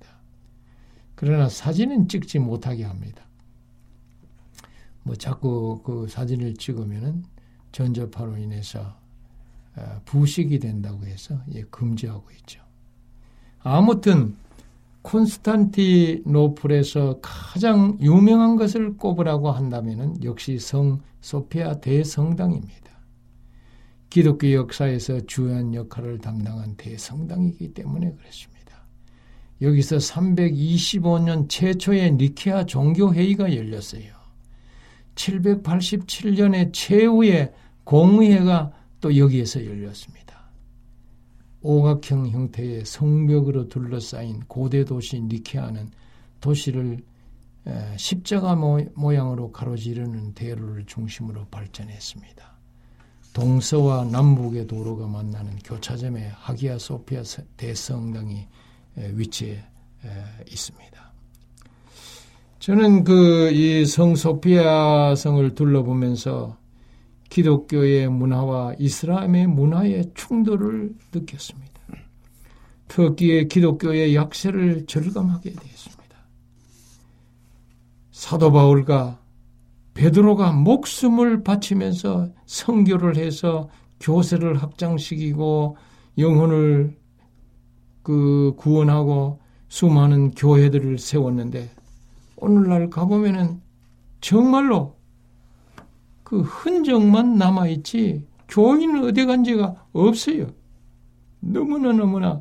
그러나 사진은 찍지 못하게 합니다. 뭐 자꾸 그 사진을 찍으면은 전자파로 인해서 어, 부식이 된다고 해서 금지하고 있죠. 아무튼 콘스탄티노플에서 가장 유명한 것을 꼽으라고 한다면 역시 성 소피아 대성당입니다. 기독교 역사에서 주요한 역할을 담당한 대성당이기 때문에 그렇습니다. 여기서 325년 최초의 니케아 종교회의가 열렸어요. 787년에 최후의 공의회가 또 여기에서 열렸습니다. 오각형 형태의 성벽으로 둘러싸인 고대 도시 니케아는 도시를 십자가 모양으로 가로지르는 대로를 중심으로 발전했습니다. 동서와 남북의 도로가 만나는 교차점에 하기야 소피아 대성당이 위치해 있습니다. 저는 그 이 성소피아 성을 둘러보면서 기독교의 문화와 이슬람의 문화의 충돌을 느꼈습니다. 터키의 기독교의 약세를 절감하게 되었습니다. 사도 바울과 베드로가 목숨을 바치면서 성교를 해서 교세를 확장시키고 영혼을 그 구원하고 수많은 교회들을 세웠는데 오늘날 가보면은 정말로 그 흔적만 남아있지 교인은 어디 간 지가 없어요. 너무나 너무나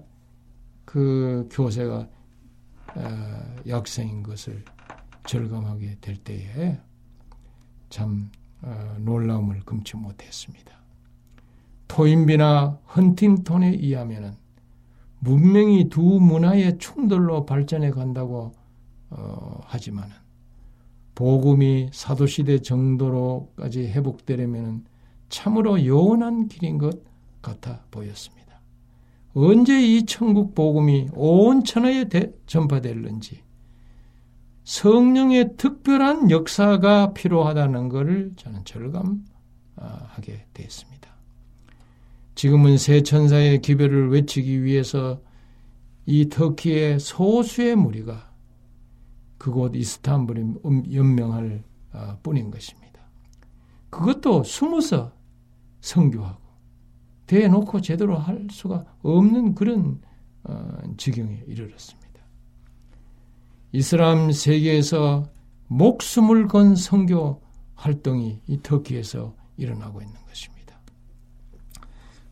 그 교세가 어, 약생인 것을 절감하게 될 때에 참 어, 놀라움을 금치 못했습니다. 토인비나 헌팅턴에 의하면은 문명이 두 문화의 충돌로 발전해 간다고 어, 하지만은 복음이 사도시대 정도로까지 회복되려면 참으로 요원한 길인 것 같아 보였습니다. 언제 이 천국 복음이 온 천하에 대, 전파될는지 성령의 특별한 역사가 필요하다는 것을 저는 절감하게 되었습니다. 지금은 새 천사의 기별을 외치기 위해서 이 터키의 소수의 무리가 그곳 이스탄불에 음, 연명할 어, 뿐인 것입니다. 그것도 숨어서 성교하고 대놓고 제대로 할 수가 없는 그런 어, 지경에 이르렀습니다. 이슬람 세계에서 목숨을 건 성교 활동이 이 터키에서 일어나고 있는 것입니다.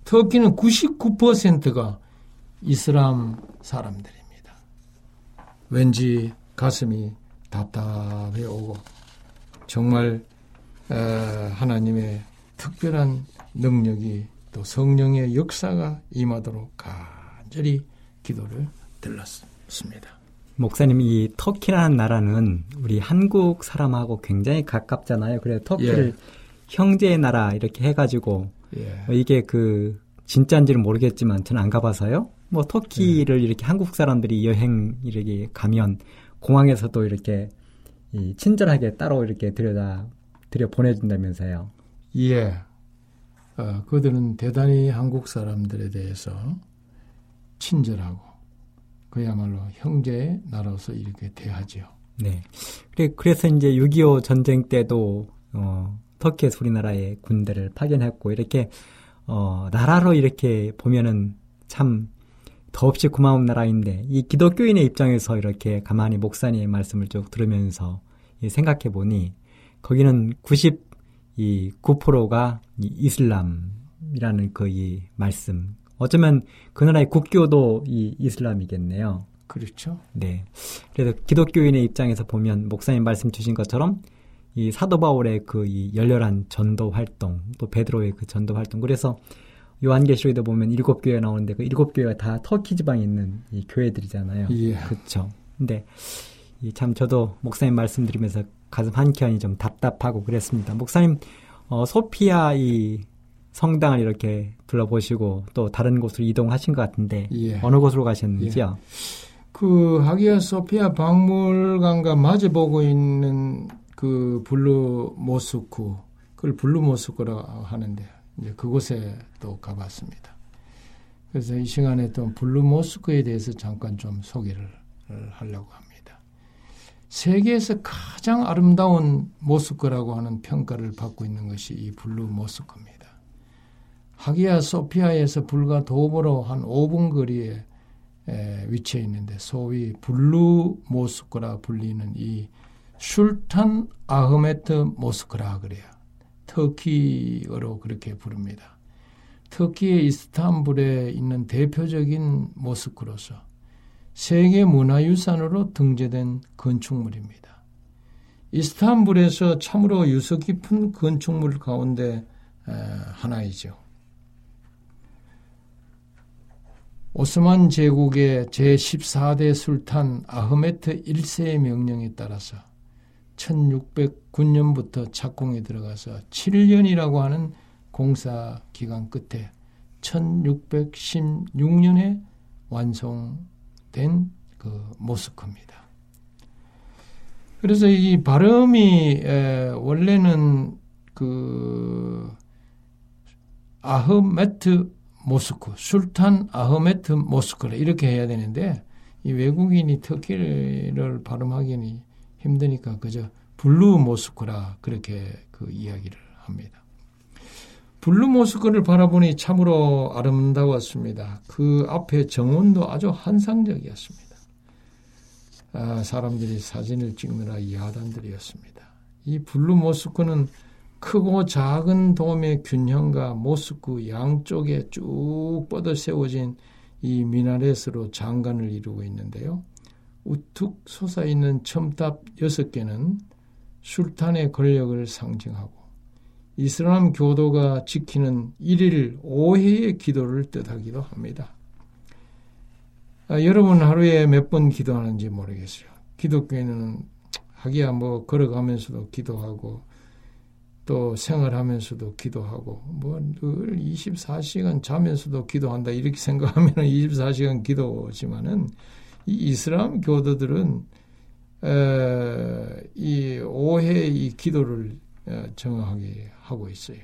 터키는 99%가 이슬람 사람들입니다. 왠지 가슴이 답답해 오고 정말 하나님의 특별한 능력이 또 성령의 역사가 임하도록 간절히 기도를 들렀습니다. 목사님, 이 터키라는 나라는 우리 한국 사람하고 굉장히 가깝잖아요. 그래서 터키를 예. 형제의 나라 이렇게 해가지고 예. 이게 그 진짜인지는 모르겠지만 저는 안 가봐서요. 뭐 터키를 예. 이렇게 한국 사람들이 여행 이렇게 가면 공항에서도 이렇게 이 친절하게 따로 이렇게 들여다 들여 보내준다면서요. 예. 어, 그들은 대단히 한국 사람들에 대해서 친절하고 그야말로 형제의 나라로서 이렇게 대하지요. 네. 그래, 그래서 이제 6.25 전쟁 때도 어, 터키에서 우리나라에 군대를 파견했고 이렇게 어, 나라로 이렇게 보면은 참 더없이 고마운 나라인데 이 기독교인의 입장에서 이렇게 가만히 목사님의 말씀을 쭉 들으면서 생각해 보니 거기는 99%가 이슬람이라는 그 이 말씀. 어쩌면 그 나라의 국교도 이 이슬람이겠네요. 그렇죠. 네. 그래서 기독교인의 입장에서 보면 목사님 말씀 주신 것처럼 이 사도 바울의 그 이 열렬한 전도 활동, 또 베드로의 그 전도 활동. 그래서 요한계시록에도 보면 일곱 교회 나오는데 그 일곱 교회가 다 터키 지방에 있는 이 교회들이잖아요. 예. 그렇죠. 근데 참 저도 목사님 말씀드리면서 가슴 한켠이 좀 답답하고 그랬습니다. 목사님 어, 소피아 이 성당을 이렇게 둘러보시고 또 다른 곳으로 이동하신 것 같은데 예. 어느 곳으로 가셨는지요? 예. 그 하기야 소피아 박물관과 마주보고 있는 그 블루 모스크 그걸 블루 모스크라고 하는데 이제 그곳에 또 가봤습니다. 그래서 이 시간에 또 블루 모스크에 대해서 잠깐 좀 소개를 하려고 합니다. 세계에서 가장 아름다운 모스크라고 하는 평가를 받고 있는 것이 이 블루 모스크입니다. 하기야 소피아에서 불과 도보로 한 5분 거리에 위치해 있는데 소위 블루 모스크라 불리는 이 슐탄 아흐메트 모스크라 그래요. 터키어로 그렇게 부릅니다. 터키의 이스탄불에 있는 대표적인 모스크로서 세계 문화유산으로 등재된 건축물입니다. 이스탄불에서 참으로 유서 깊은 건축물 가운데 하나이죠. 오스만 제국의 제14대 술탄 아흐메트 1세의 명령에 따라서 1609년부터 착공에 들어가서 7년이라고 하는 공사 기간 끝에 1616년에 완성된 그 모스크입니다. 그래서 이 발음이 에, 원래는 그 아흐메트 모스크, 술탄 아흐메트 모스크를 이렇게 해야 되는데 이 외국인이 터키를 발음하기는 힘드니까 그저 블루 모스크라 그렇게 그 이야기를 합니다. 블루 모스크를 바라보니 참으로 아름다웠습니다. 그 앞에 정원도 아주 환상적이었습니다. 아, 사람들이 사진을 찍느라 야단들이었습니다. 이 블루 모스크는 크고 작은 돔의 균형과 모스크 양쪽에 쭉 뻗어 세워진 이 미나렛으로 장관을 이루고 있는데요. 우뚝 솟아있는 첨탑 6개는 술탄의 권력을 상징하고 이슬람 교도가 지키는 1일 5회의 기도를 뜻하기도 합니다. 아, 여러분 하루에 몇 번 기도하는지 모르겠어요. 기독교에는 하기야 뭐 걸어가면서도 기도하고 또 생활하면서도 기도하고 뭐 늘 24시간 자면서도 기도한다 이렇게 생각하면 24시간 기도지만은 이 이슬람 교도들은 에, 이 오해 이 기도를 정확하게 하고 있어요.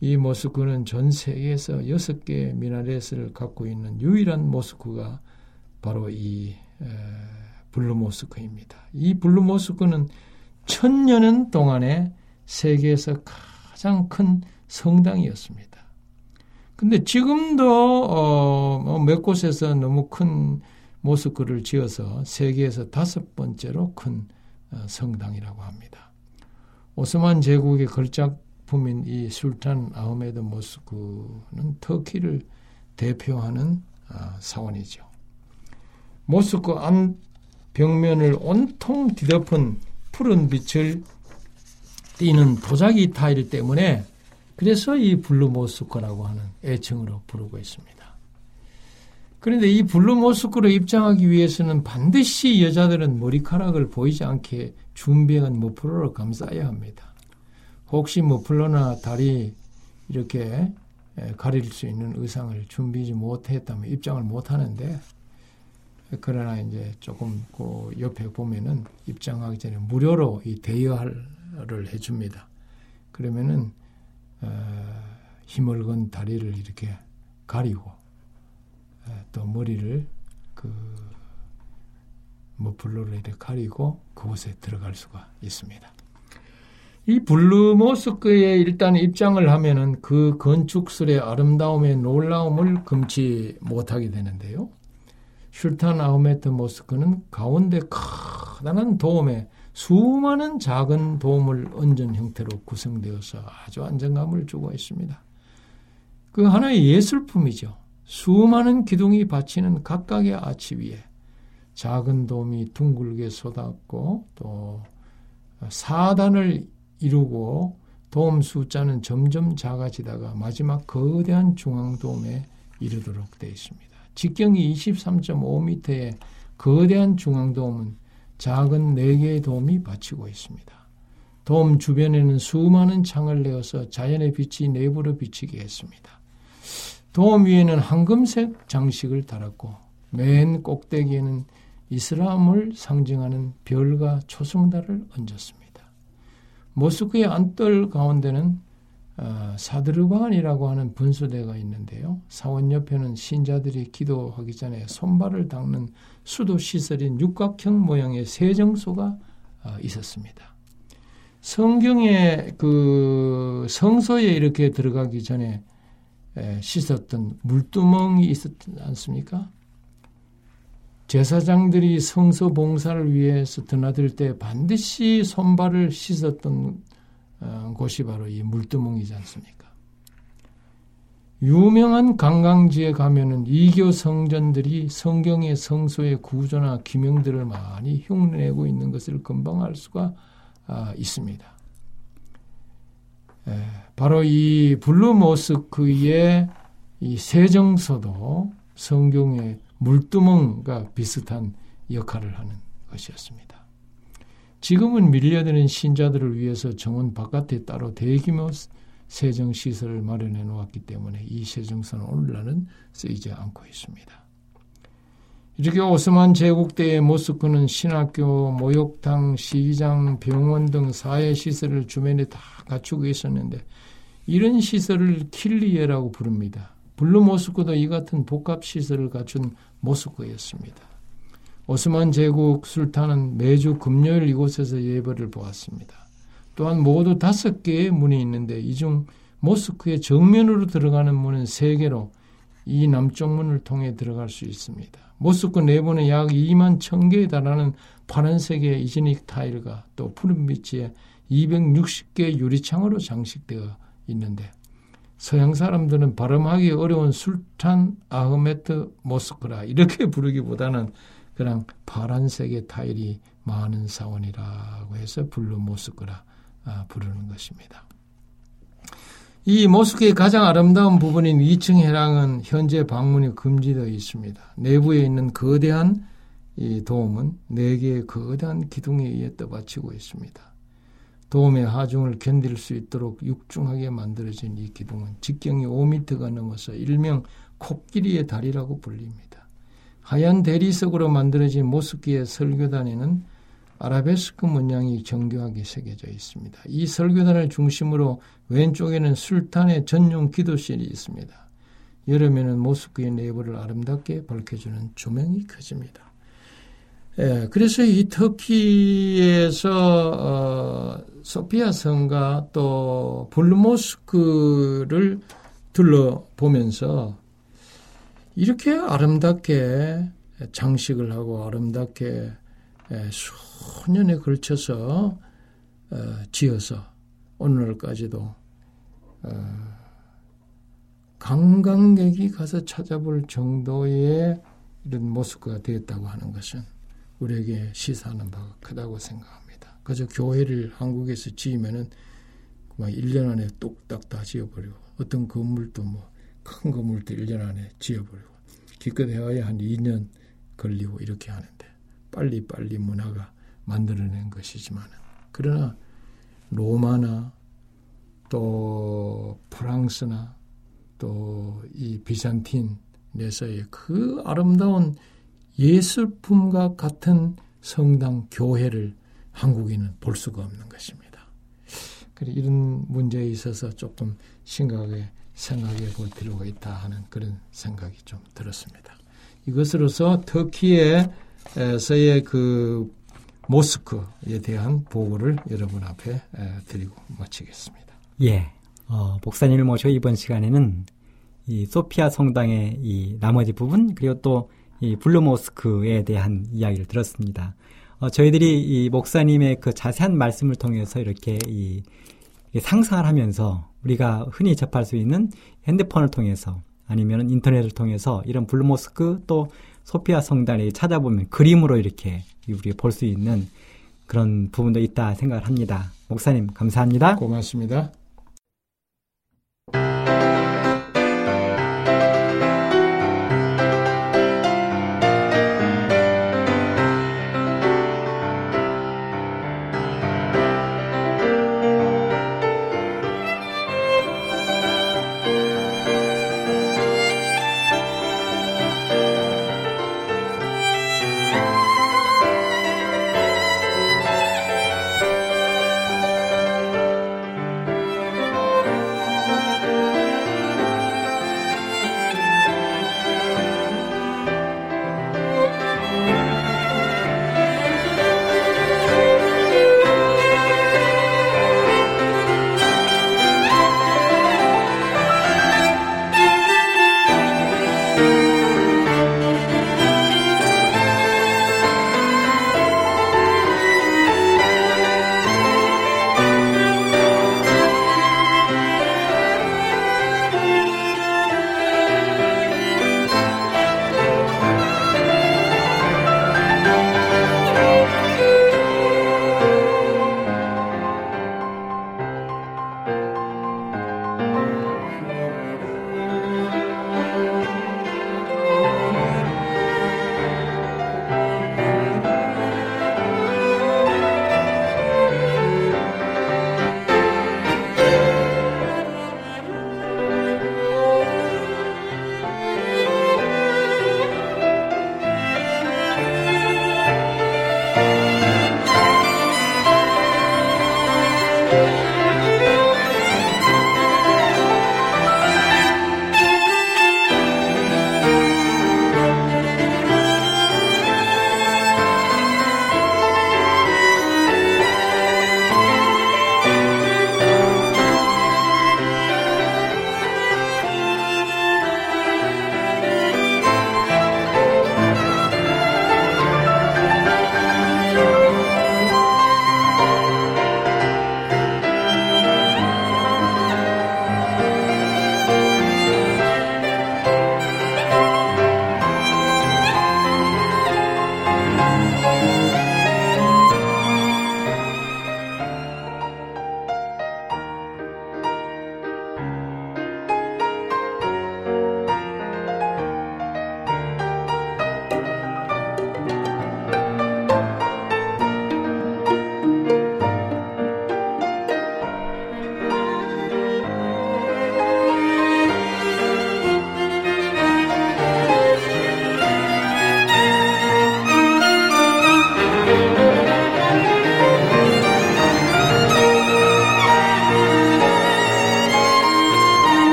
이 모스크는 전 세계에서 여섯 개의 미나렛을 갖고 있는 유일한 모스크가 바로 이 블루 모스크입니다. 이 블루 모스크는 천년 동안에 세계에서 가장 큰 성당이었습니다. 근데 지금도 어, 뭐 몇 곳에서 너무 큰 모스크를 지어서 세계에서 다섯 번째로 큰 어, 성당이라고 합니다. 오스만 제국의 걸작품인 이 술탄 아흐메드 모스크는 터키를 대표하는 아, 사원이죠. 모스크 안 벽면을 온통 뒤덮은 푸른 빛을 띄는 도자기 타일 때문에 그래서 이 블루 모스크라고 하는 애칭으로 부르고 있습니다. 그런데 이 블루 모스크로 입장하기 위해서는 반드시 여자들은 머리카락을 보이지 않게 준비한 머플러를 감싸야 합니다. 혹시 머플러나 다리 이렇게 가릴 수 있는 의상을 준비지 못했다면 입장을 못 하는데 그러나 이제 조금 그 옆에 보면은 입장하기 전에 무료로 이 대여를 해줍니다. 그러면은 어, 힘을 건 다리를 이렇게 가리고 어, 또 머리를 그 머플러를 뭐 이렇게 가리고 그곳에 들어갈 수가 있습니다. 이 블루 모스크에 일단 입장을 하면은 그 건축술의 아름다움의 놀라움을 금치 못하게 되는데요. 슐탄 아흐메트 모스크는 가운데 커다란 돔에 수많은 작은 돔을 얹은 형태로 구성되어서 아주 안정감을 주고 있습니다. 그 하나의 예술품이죠. 수많은 기둥이 받치는 각각의 아치 위에 작은 돔이 둥글게 솟았고 또 사단을 이루고 돔 숫자는 점점 작아지다가 마지막 거대한 중앙돔에 이르도록 되어 있습니다. 직경이 23.5m의 거대한 중앙돔은 작은 4개의 돔이 받치고 있습니다. 돔 주변에는 수많은 창을 내어서 자연의 빛이 내부로 비치게 했습니다. 돔 위에는 황금색 장식을 달았고 맨 꼭대기에는 이슬람을 상징하는 별과 초승달을 얹었습니다. 모스크의 안뜰 가운데는 어, 사드르반이라고 하는 분수대가 있는데요. 사원 옆에는 신자들이 기도하기 전에 손발을 닦는 수도 시설인 육각형 모양의 세정소가 어, 있었습니다. 성경에 그 성소에 이렇게 들어가기 전에 씻었던 물두멍이 있었지 않습니까? 제사장들이 성소 봉사를 위해서 드나들 때 반드시 손발을 씻었던 어, 곳이 바로 이 물두멍이지 않습니까? 유명한 관광지에 가면은 이교 성전들이 성경의 성소의 구조나 기명들을 많이 흉내내고 있는 것을 금방 알 수가 아, 있습니다. 바로 이 블루 모스크의 이 세정서도 성경의 물두멍과 비슷한 역할을 하는 것이었습니다. 지금은 밀려드는 신자들을 위해서 정원 바깥에 따로 대규모 세정 시설을 마련해 놓았기 때문에 이 세정소는 오늘날은 쓰이지 않고 있습니다. 이렇게 오스만 제국 때의 모스크는 신학교, 목욕탕, 시장, 병원 등 사회 시설을 주변에 다 갖추고 있었는데 이런 시설을 퀼리예라고 부릅니다. 블루 모스크도 이 같은 복합 시설을 갖춘 모스크였습니다. 오스만 제국 술탄은 매주 금요일 이곳에서 예배를 보았습니다. 또한 모두 다섯 개의 문이 있는데 이 중 모스크의 정면으로 들어가는 문은 세 개로 이 남쪽 문을 통해 들어갈 수 있습니다. 모스크 내부는 약 2만 1000개에 달하는 파란색의 이즈닉 타일과 또 푸른 빛의 260개 유리창으로 장식되어 있는데 서양 사람들은 발음하기 어려운 술탄 아흐메트 모스크라 이렇게 [laughs] 부르기보다는 그냥 파란색의 타일이 많은 사원이라고 해서 블루 모스크라 아, 부르는 것입니다. 이 모스크의 가장 아름다운 부분인 2층 회랑은 현재 방문이 금지되어 있습니다. 내부에 있는 거대한 이 도움은 4개의 거대한 기둥에 의해 떠받치고 있습니다. 도움의 하중을 견딜 수 있도록 육중하게 만들어진 이 기둥은 직경이 5m가 넘어서 일명 코끼리의 다리라고 불립니다. 하얀 대리석으로 만들어진 모스크의 설교단에는 아라베스크 문양이 정교하게 새겨져 있습니다. 이 설교단을 중심으로 왼쪽에는 술탄의 전용 기도실이 있습니다. 여름에는 모스크의 내부를 아름답게 밝혀주는 조명이 켜집니다. 예, 그래서 이 터키에서 어, 소피아 성과 또 블루모스크를 둘러보면서 이렇게 아름답게 장식을 하고 아름답게 예, 수년에 걸쳐서 어, 지어서 오늘까지도 어, 관광객이 가서 찾아볼 정도의 이런 모습가 되었다고 하는 것은 우리에게 시사하는 바가 크다고 생각합니다. 그저 교회를 한국에서 지으면은 막 1년 안에 뚝딱 다 지어버리고 어떤 건물도 뭐 큰 건물도 1년 안에 지어버리고 기껏 해야 한 2년 걸리고 이렇게 하는데 빨리빨리 문화가 만들어낸 것이지만 그러나 로마나 또 프랑스나 또 이 비산틴에서의 그 아름다운 예술품과 같은 성당 교회를 한국인은 볼 수가 없는 것입니다. 그래 이런 문제에 있어서 조금 심각하게 생각해 볼 필요가 있다 하는 그런 생각이 좀 들었습니다. 이것으로서 터키 에서의 그 모스크에 대한 보고를 여러분 앞에 드리고 마치겠습니다. 예. 어, 목사님을 모셔 이번 시간에는 이 소피아 성당의 이 나머지 부분 그리고 또 이 블루 모스크에 대한 이야기를 들었습니다. 어, 저희들이 이 목사님의 그 자세한 말씀을 통해서 이렇게 이, 이 상상을 하면서 우리가 흔히 접할 수 있는 핸드폰을 통해서 아니면 인터넷을 통해서 이런 블루 모스크 또 소피아 성당에 찾아보면 그림으로 이렇게 우리가 볼수 있는 그런 부분도 있다 생각을 합니다. 목사님 감사합니다. 고맙습니다.